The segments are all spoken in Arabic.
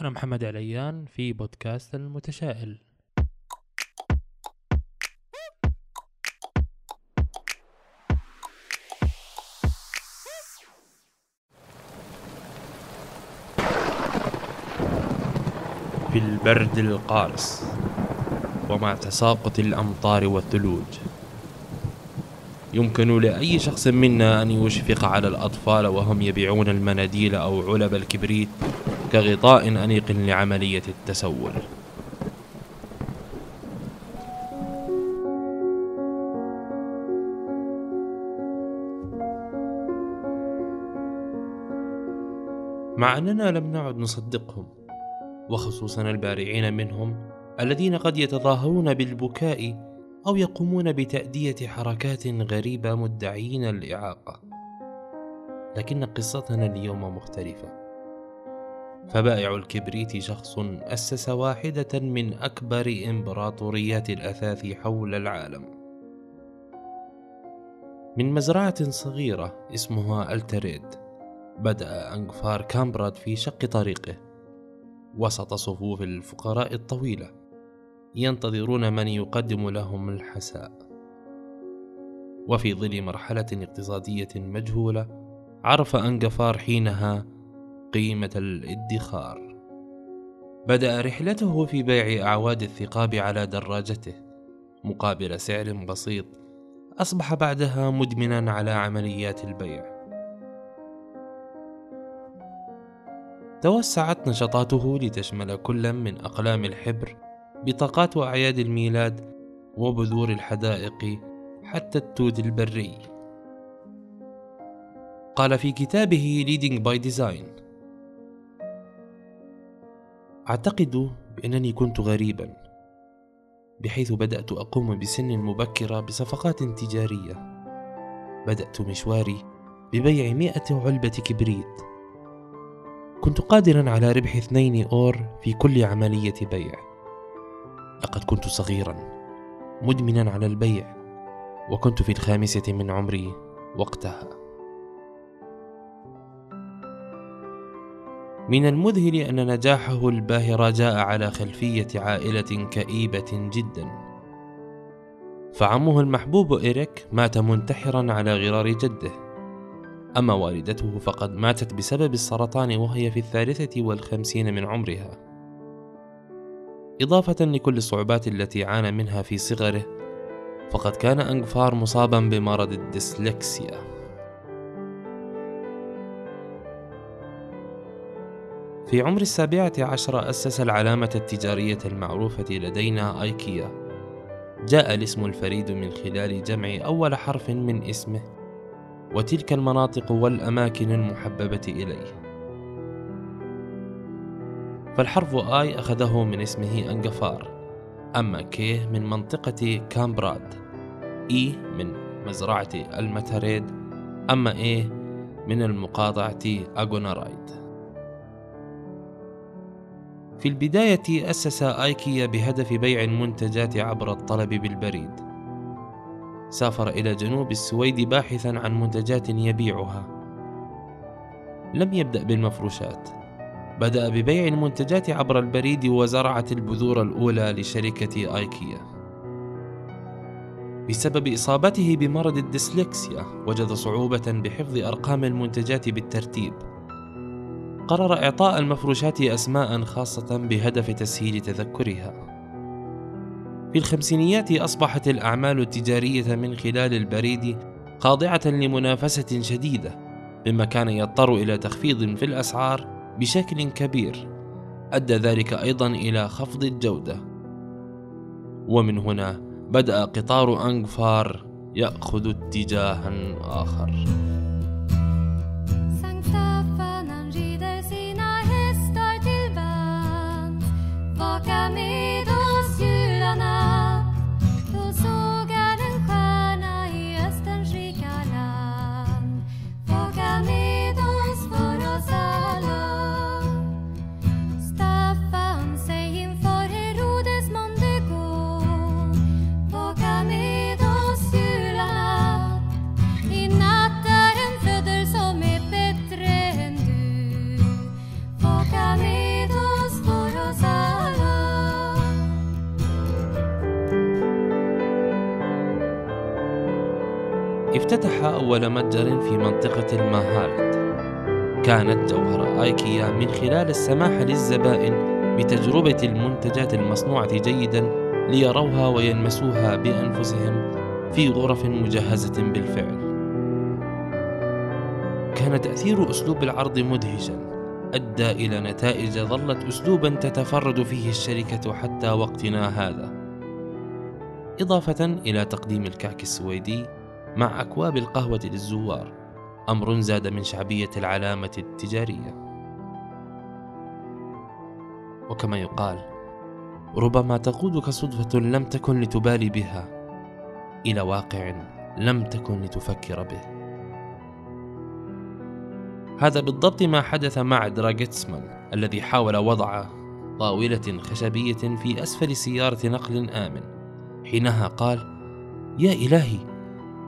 أنا محمد عليان في بودكاست المتشائل. في البرد القارس ومع تساقط الأمطار والثلوج يمكن لأي شخص منا أن يشفق على الأطفال وهم يبيعون المناديل أو علب الكبريت كغطاء أنيق لعملية التسول. مع أننا لم نعد نصدقهم وخصوصا البارعين منهم الذين قد يتظاهرون بالبكاء أو يقومون بتأدية حركات غريبة مدعين الإعاقة. لكن قصتنا اليوم مختلفة. فبائع الكبريت شخص أسس واحدة من أكبر إمبراطوريات الأثاث حول العالم. من مزرعة صغيرة اسمها ألتريد بدأ أنغفار كامبراد في شق طريقه. وسط صفوف الفقراء الطويلة ينتظرون من يقدم لهم الحساء. وفي ظل مرحلة اقتصادية مجهولة عرف أنغفار حينها قيمة الادخار. بدأ رحلته في بيع أعواد الثقاب على دراجته. مقابل سعر بسيط أصبح بعدها مدمنا على عمليات البيع. توسعت نشاطاته لتشمل كل من أقلام الحبر بطاقات أعياد الميلاد وبذور الحدائق حتى التود البري. قال في كتابه Leading by Design أعتقد بأنني كنت غريبا بحيث بدأت أقوم بسن مبكرة بصفقات تجارية. بدأت مشواري ببيع مئة علبة كبريت. كنت قادرا على ربح اثنين أور في كل عملية بيع. لقد كنت صغيرا مدمنا على البيع وكنت في الخامسة من عمري وقتها. من المذهل أن نجاحه الباهر جاء على خلفية عائلة كئيبة جدا. فعمه المحبوب إيريك مات منتحرا على غرار جده. أما والدته فقد ماتت بسبب السرطان وهي في الثالثة والخمسين من عمرها. إضافة لكل الصعوبات التي عانى منها في صغره فقد كان أنغفار مصابا بمرض الديسلكسيا في عمر السابعة عشرة أسس العلامة التجارية المعروفة لدينا أيكيا. جاء الاسم الفريد من خلال جمع أول حرف من اسمه وتلك المناطق والأماكن المحببة إليه. فالحرف آي أخذه من اسمه أنقفار أما كي من منطقة كامبراد إي من مزرعة المتريد أما إيه من المقاطعة أغونارايد. في البداية أسس آيكيا بهدف بيع المنتجات عبر الطلب بالبريد. سافر إلى جنوب السويد باحثا عن منتجات يبيعها. لم يبدأ بالمفروشات، بدأ ببيع المنتجات عبر البريد وزرعت البذور الأولى لشركة آيكيا. بسبب إصابته بمرض الديسلكسيا وجد صعوبة بحفظ أرقام المنتجات بالترتيب. قرر إعطاء المفروشات أسماء خاصة بهدف تسهيل تذكرها. في الخمسينيات أصبحت الأعمال التجارية من خلال البريد خاضعة لمنافسة شديدة، مما كان يضطر إلى تخفيض في الأسعار بشكل كبير. أدى ذلك أيضا إلى خفض الجودة. ومن هنا بدأ قطار أنغفار يأخذ اتجاها آخر. افتتح أول متجر في منطقة الماهالت كانت جوهر آيكيا من خلال السماح للزبائن بتجربة المنتجات المصنوعة جيدا ليروها ويلمسوها بأنفسهم في غرف مجهزة بالفعل. كان تأثير أسلوب العرض مدهشا أدى إلى نتائج ظلت أسلوبا تتفرد فيه الشركة حتى وقتنا هذا. إضافة إلى تقديم الكعك السويدي مع أكواب القهوة للزوار أمر زاد من شعبية العلامة التجارية. وكما يقال ربما تقودك صدفة لم تكن لتبالي بها إلى واقع لم تكن لتفكر به. هذا بالضبط ما حدث مع دراجيتسمان الذي حاول وضع طاولة خشبية في أسفل سيارة نقل آمن حينها قال يا إلهي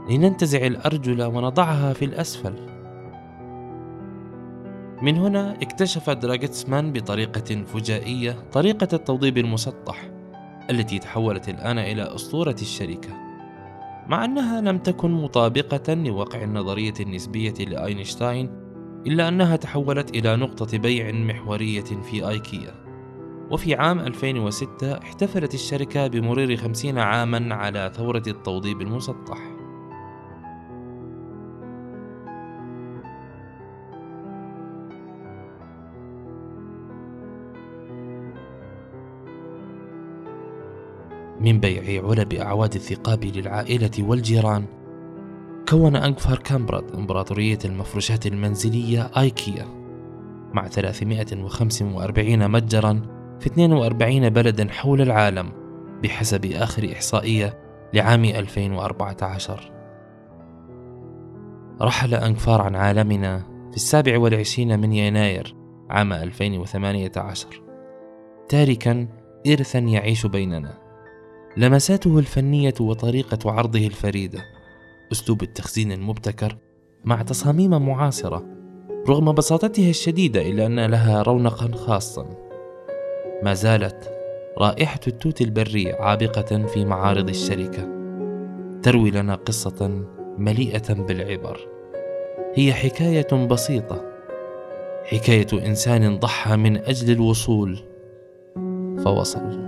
لننتزع الأرجل ونضعها في الأسفل. من هنا اكتشف دراجيتسمان بطريقة فجائية طريقة التوضيب المسطح التي تحولت الآن إلى أسطورة الشركة. مع أنها لم تكن مطابقة لواقع النظرية النسبية لأينشتاين إلا أنها تحولت إلى نقطة بيع محورية في آيكيا. وفي عام 2006 احتفلت الشركة بمرور 50 عاما على ثورة التوضيب المسطح. من بيع علب أعواد الثقاب للعائلة والجيران. كون أنكفار كامبراد إمبراطورية المفروشات المنزلية آيكيا مع 345 متجرا في 42 بلدا حول العالم بحسب آخر إحصائية لعام 2014 رحل أنكفار عن عالمنا في السابع والعشرين من يناير عام 2018 تاركا إرثا يعيش بيننا. لمساته الفنية وطريقة عرضه الفريدة. أسلوب التخزين المبتكر مع تصاميم معاصرة رغم بساطتها الشديدة إلا أن لها رونقا خاصا. ما زالت رائحة التوت البري عابقة في معارض الشركة تروي لنا قصة مليئة بالعبر. هي حكاية بسيطة حكاية إنسان ضحى من أجل الوصول فوصل.